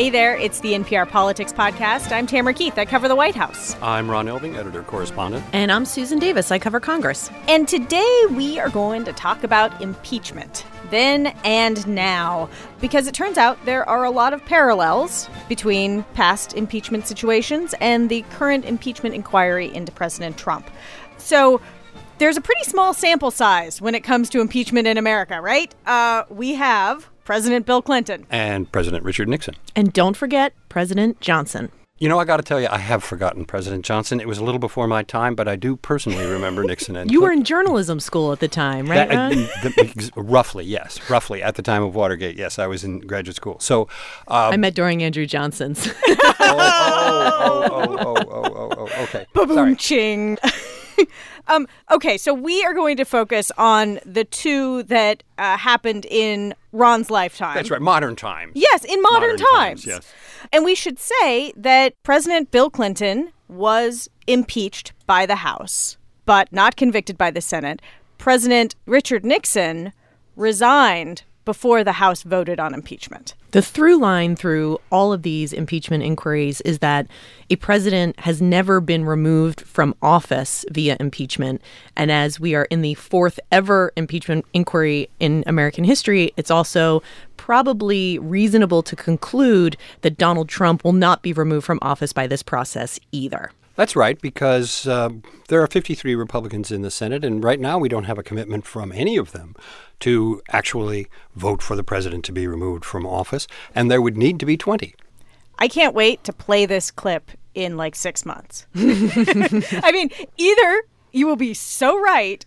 Hey there, it's the NPR Politics Podcast. I'm Tamara Keith. I cover the White House. I'm Ron Elving, editor correspondent. And I'm Susan Davis. I cover Congress. And today we are going to talk about impeachment, then and now, because it turns out there are a lot of parallels between past impeachment situations and the current impeachment inquiry into President Trump. So, there's a pretty small sample size when it comes to impeachment in America, right? Uh, we have President Bill Clinton and President Richard Nixon. And don't forget President Johnson. You know, I got to tell you, I have forgotten President Johnson. It was a little before my time, but I do personally remember Nixon. And you were in journalism school at the time, right? That, the, roughly, yes, roughly at the time of Watergate. Yes, I was in graduate school. So um, I met during Andrew Johnson's. oh, oh, oh, oh, oh, oh, oh, okay. Boom, ching. um, okay, so we are going to focus on the two that uh, happened in Ron's lifetime. That's right, modern times. Yes, in modern, modern times. times. Yes. And we should say that President Bill Clinton was impeached by the House, but not convicted by the Senate. President Richard Nixon resigned before the House voted on impeachment. The through line through all of these impeachment inquiries is that a president has never been removed from office via impeachment. And as we are in the fourth ever impeachment inquiry in American history, it's also probably reasonable to conclude that Donald Trump will not be removed from office by this process either. That's right, because uh, there are 53 Republicans in the Senate, and right now we don't have a commitment from any of them to actually vote for the president to be removed from office, and there would need to be 20. I can't wait to play this clip in like six months. I mean, either you will be so right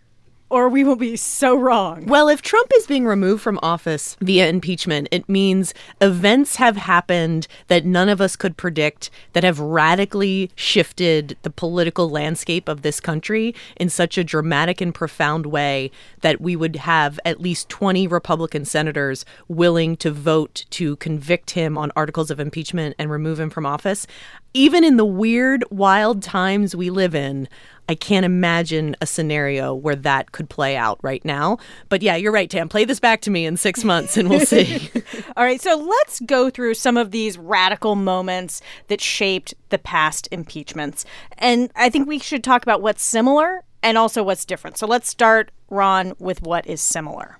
or we will be so wrong. Well, if Trump is being removed from office via impeachment, it means events have happened that none of us could predict that have radically shifted the political landscape of this country in such a dramatic and profound way that we would have at least 20 Republican senators willing to vote to convict him on articles of impeachment and remove him from office. Even in the weird, wild times we live in, I can't imagine a scenario where that could play out right now. But yeah, you're right, Tam. Play this back to me in six months and we'll see. All right, so let's go through some of these radical moments that shaped the past impeachments. And I think we should talk about what's similar and also what's different. So let's start, Ron, with what is similar.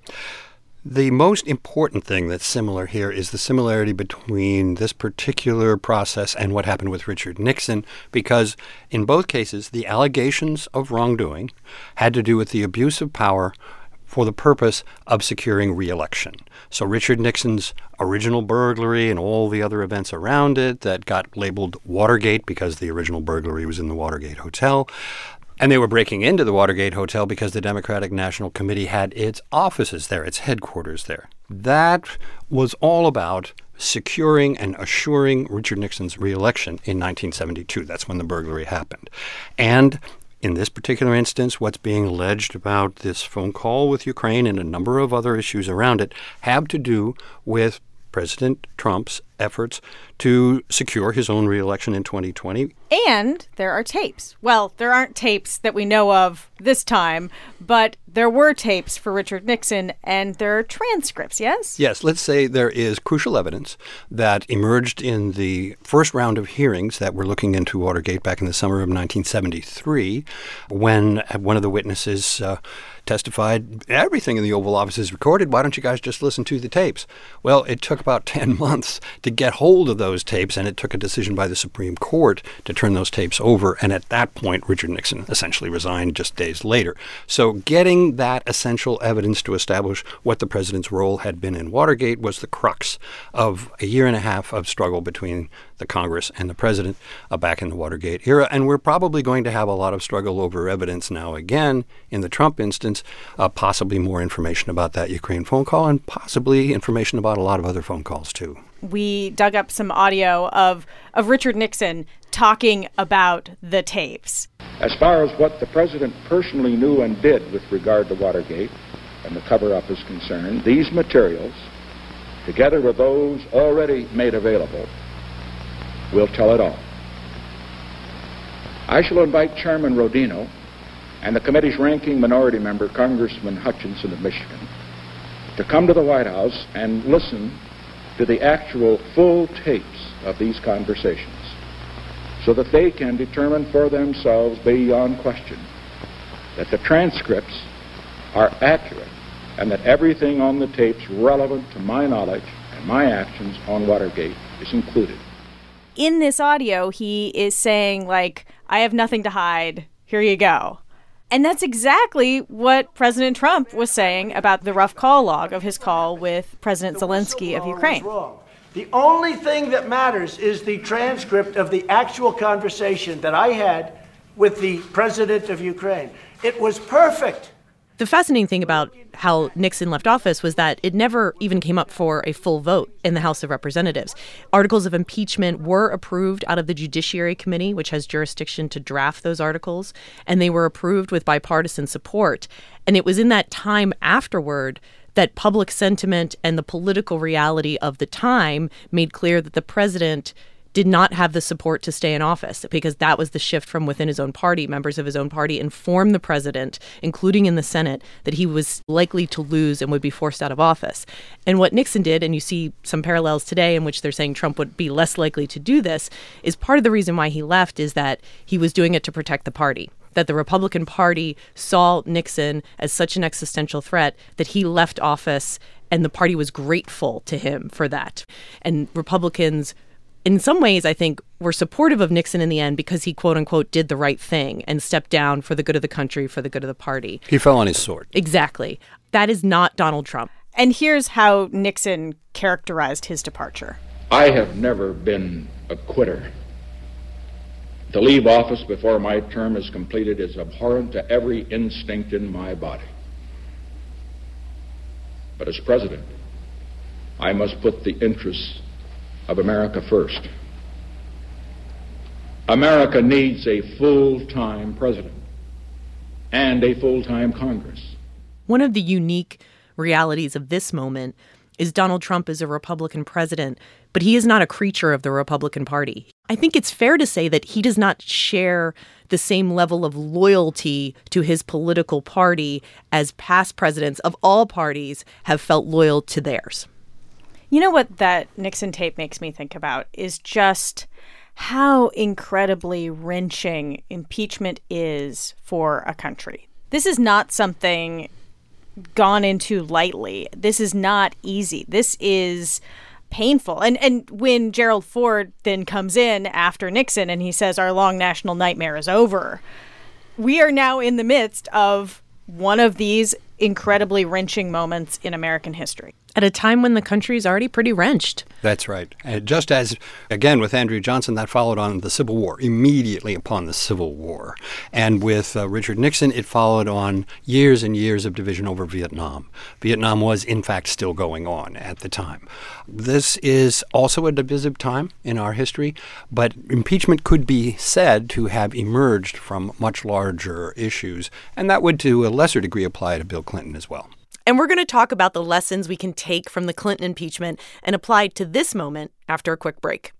The most important thing that's similar here is the similarity between this particular process and what happened with Richard Nixon, because in both cases, the allegations of wrongdoing had to do with the abuse of power for the purpose of securing reelection. So Richard Nixon's original burglary and all the other events around it that got labeled Watergate because the original burglary was in the Watergate Hotel, and they were breaking into the Watergate Hotel because the Democratic National Committee had its offices there, its headquarters there. That was all about securing and assuring Richard Nixon's reelection in 1972. That's when the burglary happened. And in this particular instance, what's being alleged about this phone call with Ukraine and a number of other issues around it have to do with President Trump's efforts to secure his own reelection in 2020. And there are tapes. Well, there aren't tapes that we know of this time, but there were tapes for Richard Nixon and there are transcripts, yes? Yes, let's say there is crucial evidence that emerged in the first round of hearings that were looking into Watergate back in the summer of 1973 when one of the witnesses uh, testified everything in the Oval Office is recorded. Why don't you guys just listen to the tapes? Well, it took about 10 months to get hold of those tapes, and it took a decision by the Supreme Court to turn those tapes over. And at that point, Richard Nixon essentially resigned just days later. So, getting that essential evidence to establish what the president's role had been in Watergate was the crux of a year and a half of struggle between the Congress and the president uh, back in the Watergate era. And we're probably going to have a lot of struggle over evidence now again in the Trump instance, uh, possibly more information about that Ukraine phone call and possibly information about a lot of other phone calls too. We dug up some audio of, of Richard Nixon talking about the tapes. As far as what the president personally knew and did with regard to Watergate and the cover up is concerned, these materials, together with those already made available, will tell it all. I shall invite Chairman Rodino and the committee's ranking minority member, Congressman Hutchinson of Michigan, to come to the White House and listen to the actual full tapes of these conversations so that they can determine for themselves beyond question that the transcripts are accurate and that everything on the tapes relevant to my knowledge and my actions on Watergate is included. In this audio, he is saying, like, I have nothing to hide. Here you go. And that's exactly what President Trump was saying about the rough call log of his call with President Zelensky of Ukraine. The only thing that matters is the transcript of the actual conversation that I had with the president of Ukraine. It was perfect. The fascinating thing about how Nixon left office was that it never even came up for a full vote in the House of Representatives. Articles of impeachment were approved out of the Judiciary Committee, which has jurisdiction to draft those articles, and they were approved with bipartisan support. And it was in that time afterward that public sentiment and the political reality of the time made clear that the president did not have the support to stay in office because that was the shift from within his own party. Members of his own party informed the president, including in the Senate, that he was likely to lose and would be forced out of office. And what Nixon did, and you see some parallels today in which they're saying Trump would be less likely to do this, is part of the reason why he left is that he was doing it to protect the party that the Republican Party saw Nixon as such an existential threat that he left office and the party was grateful to him for that. And Republicans in some ways, I think, were supportive of Nixon in the end because he, quote unquote, did the right thing and stepped down for the good of the country, for the good of the party. He fell on his sword. Exactly. That is not Donald Trump. And here's how Nixon characterized his departure I have never been a quitter. To leave office before my term is completed is abhorrent to every instinct in my body. But as president, I must put the interests of America first. America needs a full time president and a full time Congress. One of the unique realities of this moment is Donald Trump is a Republican president, but he is not a creature of the Republican Party. I think it's fair to say that he does not share the same level of loyalty to his political party as past presidents of all parties have felt loyal to theirs. You know what that Nixon tape makes me think about is just how incredibly wrenching impeachment is for a country. This is not something gone into lightly. This is not easy. This is painful. And and when Gerald Ford then comes in after Nixon and he says our long national nightmare is over, we are now in the midst of one of these incredibly wrenching moments in American history at a time when the country is already pretty wrenched. That's right. And just as, again, with Andrew Johnson, that followed on the Civil War, immediately upon the Civil War. And with uh, Richard Nixon, it followed on years and years of division over Vietnam. Vietnam was, in fact, still going on at the time. This is also a divisive time in our history, but impeachment could be said to have emerged from much larger issues, and that would, to a lesser degree, apply to Bill Clinton as well. And we're going to talk about the lessons we can take from the Clinton impeachment and apply to this moment after a quick break.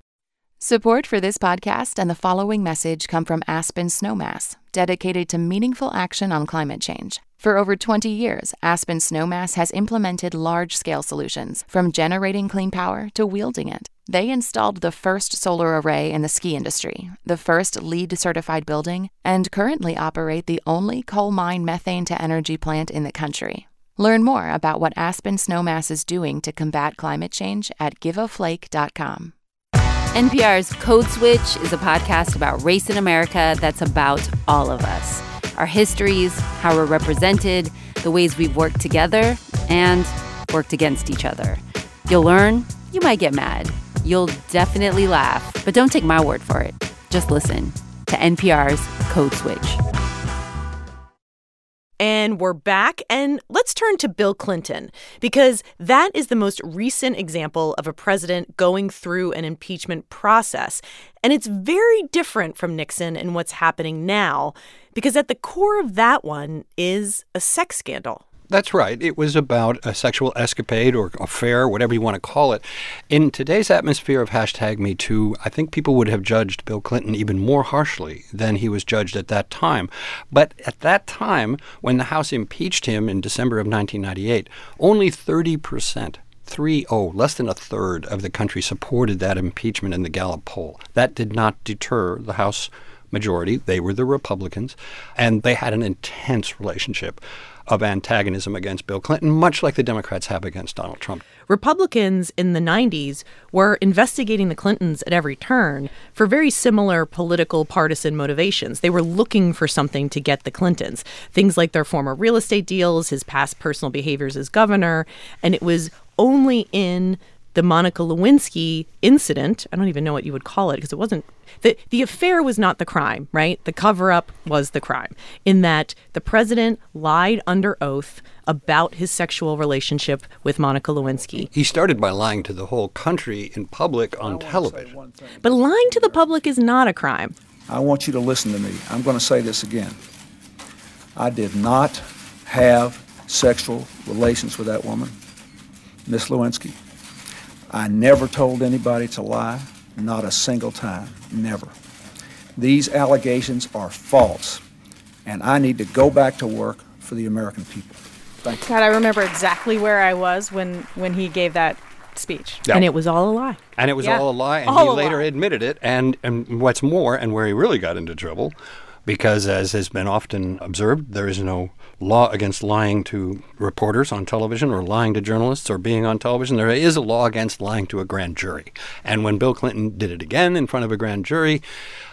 Support for this podcast and the following message come from Aspen Snowmass, dedicated to meaningful action on climate change. For over 20 years, Aspen Snowmass has implemented large scale solutions, from generating clean power to wielding it. They installed the first solar array in the ski industry, the first LEED certified building, and currently operate the only coal mine methane to energy plant in the country. Learn more about what Aspen Snowmass is doing to combat climate change at giveaflake.com. NPR's Code Switch is a podcast about race in America that's about all of us our histories, how we're represented, the ways we've worked together, and worked against each other. You'll learn, you might get mad, you'll definitely laugh, but don't take my word for it. Just listen to NPR's Code Switch. And we're back, and let's turn to Bill Clinton, because that is the most recent example of a president going through an impeachment process. And it's very different from Nixon and what's happening now, because at the core of that one is a sex scandal. That's right. It was about a sexual escapade or affair, whatever you want to call it. In today's atmosphere of hashtag Me Too, I think people would have judged Bill Clinton even more harshly than he was judged at that time. But at that time, when the House impeached him in December of 1998, only 30 percent 3 0. Less than a third of the country supported that impeachment in the Gallup poll. That did not deter the House majority. They were the Republicans, and they had an intense relationship of antagonism against Bill Clinton, much like the Democrats have against Donald Trump. Republicans in the 90s were investigating the Clintons at every turn for very similar political partisan motivations. They were looking for something to get the Clintons, things like their former real estate deals, his past personal behaviors as governor, and it was only in the Monica Lewinsky incident. I don't even know what you would call it because it wasn't the the affair was not the crime, right? The cover up was the crime in that the president lied under oath about his sexual relationship with Monica Lewinsky. He started by lying to the whole country in public on television. But lying to the public is not a crime. I want you to listen to me. I'm going to say this again. I did not have sexual relations with that woman, Miss Lewinsky. I never told anybody to lie, not a single time, never. These allegations are false, and I need to go back to work for the American people. Thank you. God, I remember exactly where I was when when he gave that speech. Yeah. And it was all a lie. And it was Yeah. all a lie, and All he later lie. admitted it. And, and what's more, and where he really got into trouble, because as has been often observed, there is no law against lying to reporters on television or lying to journalists or being on television. There is a law against lying to a grand jury. And when Bill Clinton did it again in front of a grand jury,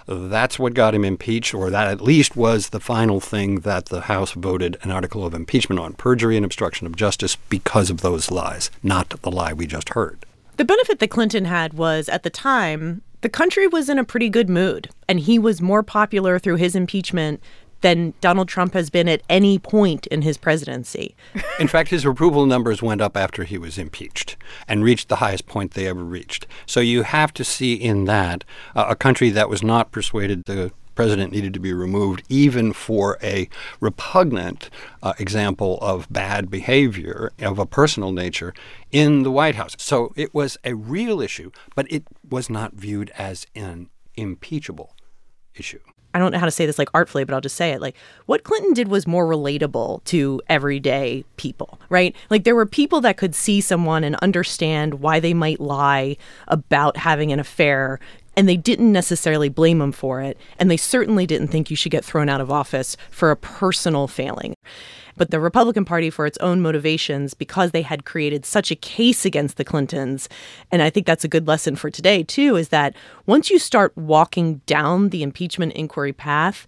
that's what got him impeached, or that at least was the final thing that the House voted an article of impeachment on perjury and obstruction of justice because of those lies, not the lie we just heard. The benefit that Clinton had was at the time, the country was in a pretty good mood, and he was more popular through his impeachment than Donald Trump has been at any point in his presidency. In fact, his approval numbers went up after he was impeached and reached the highest point they ever reached. So you have to see in that uh, a country that was not persuaded the president needed to be removed, even for a repugnant uh, example of bad behavior of a personal nature in the White House. So it was a real issue, but it was not viewed as an impeachable issue. I don't know how to say this like artfully, but I'll just say it. Like what Clinton did was more relatable to everyday people, right? Like there were people that could see someone and understand why they might lie about having an affair and they didn't necessarily blame him for it. And they certainly didn't think you should get thrown out of office for a personal failing. But the Republican Party, for its own motivations, because they had created such a case against the Clintons, and I think that's a good lesson for today, too, is that once you start walking down the impeachment inquiry path,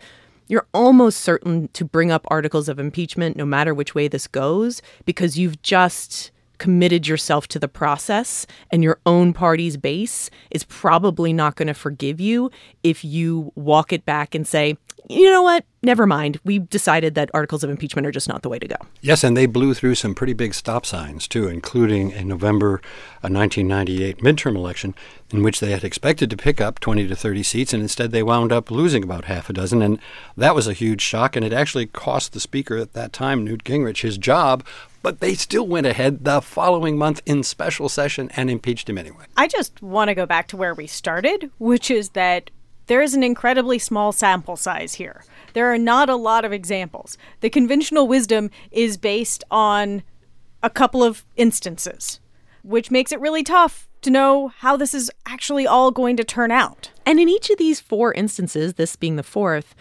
you're almost certain to bring up articles of impeachment no matter which way this goes, because you've just committed yourself to the process and your own party's base is probably not going to forgive you if you walk it back and say, you know what? Never mind. We decided that articles of impeachment are just not the way to go. Yes, and they blew through some pretty big stop signs, too, including a November a 1998 midterm election in which they had expected to pick up 20 to 30 seats, and instead they wound up losing about half a dozen. And that was a huge shock, and it actually cost the speaker at that time, Newt Gingrich, his job. But they still went ahead the following month in special session and impeached him anyway. I just want to go back to where we started, which is that there is an incredibly small sample size here. There are not a lot of examples. The conventional wisdom is based on a couple of instances, which makes it really tough to know how this is actually all going to turn out. And in each of these four instances, this being the fourth,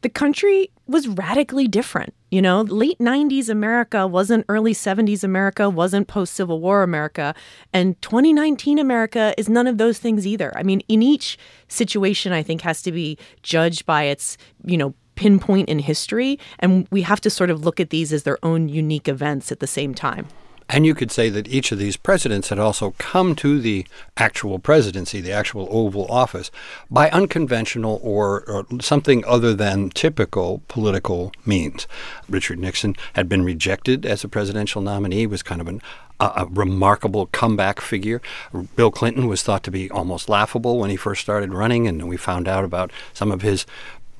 the country was radically different. You know, late 90s America wasn't early 70s America, wasn't post Civil War America. And 2019 America is none of those things either. I mean, in each situation, I think has to be judged by its, you know, pinpoint in history. And we have to sort of look at these as their own unique events at the same time. And you could say that each of these presidents had also come to the actual presidency, the actual Oval Office, by unconventional or, or, something other than typical political means. Richard Nixon had been rejected as a presidential nominee, was kind of an, a, a remarkable comeback figure. Bill Clinton was thought to be almost laughable when he first started running, and we found out about some of his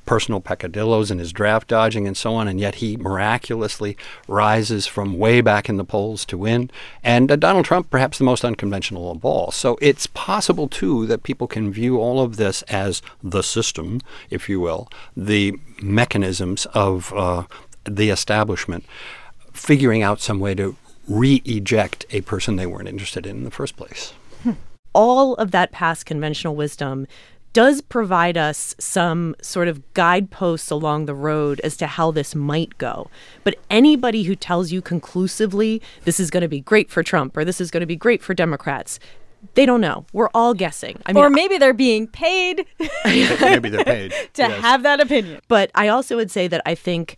personal peccadillos and his draft dodging and so on, and yet he miraculously rises from way back in the polls to win. And uh, Donald Trump, perhaps the most unconventional of all. So it's possible, too, that people can view all of this as the system, if you will, the mechanisms of uh, the establishment figuring out some way to re eject a person they weren't interested in in the first place. All of that past conventional wisdom does provide us some sort of guideposts along the road as to how this might go. But anybody who tells you conclusively this is going to be great for Trump or this is going to be great for Democrats, they don't know. We're all guessing. I mean, or maybe they're being paid. maybe they're paid to yes. have that opinion. But I also would say that I think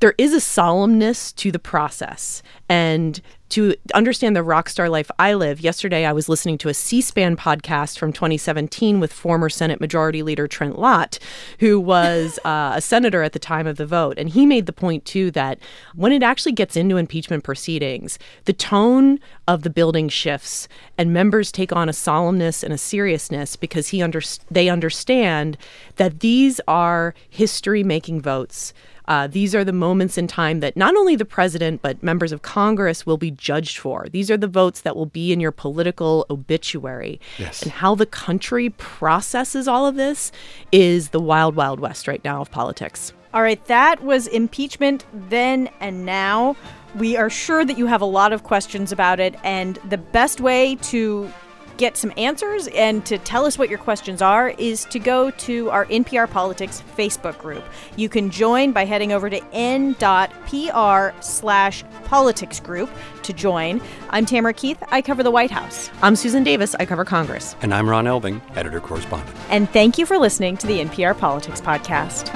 there is a solemnness to the process. And to understand the rock star life I live, yesterday I was listening to a C SPAN podcast from 2017 with former Senate Majority Leader Trent Lott, who was uh, a senator at the time of the vote. And he made the point, too, that when it actually gets into impeachment proceedings, the tone of the building shifts and members take on a solemnness and a seriousness because he under- they understand that these are history making votes uh, these are the moments in time that not only the president, but members of Congress will be judged for. These are the votes that will be in your political obituary. Yes. And how the country processes all of this is the wild, wild west right now of politics. All right, that was impeachment then and now. We are sure that you have a lot of questions about it, and the best way to get some answers and to tell us what your questions are is to go to our NPR Politics Facebook group. You can join by heading over to n.pr slash politics group to join. I'm Tamara Keith. I cover the White House. I'm Susan Davis. I cover Congress. And I'm Ron Elving, editor correspondent. And thank you for listening to the NPR Politics Podcast.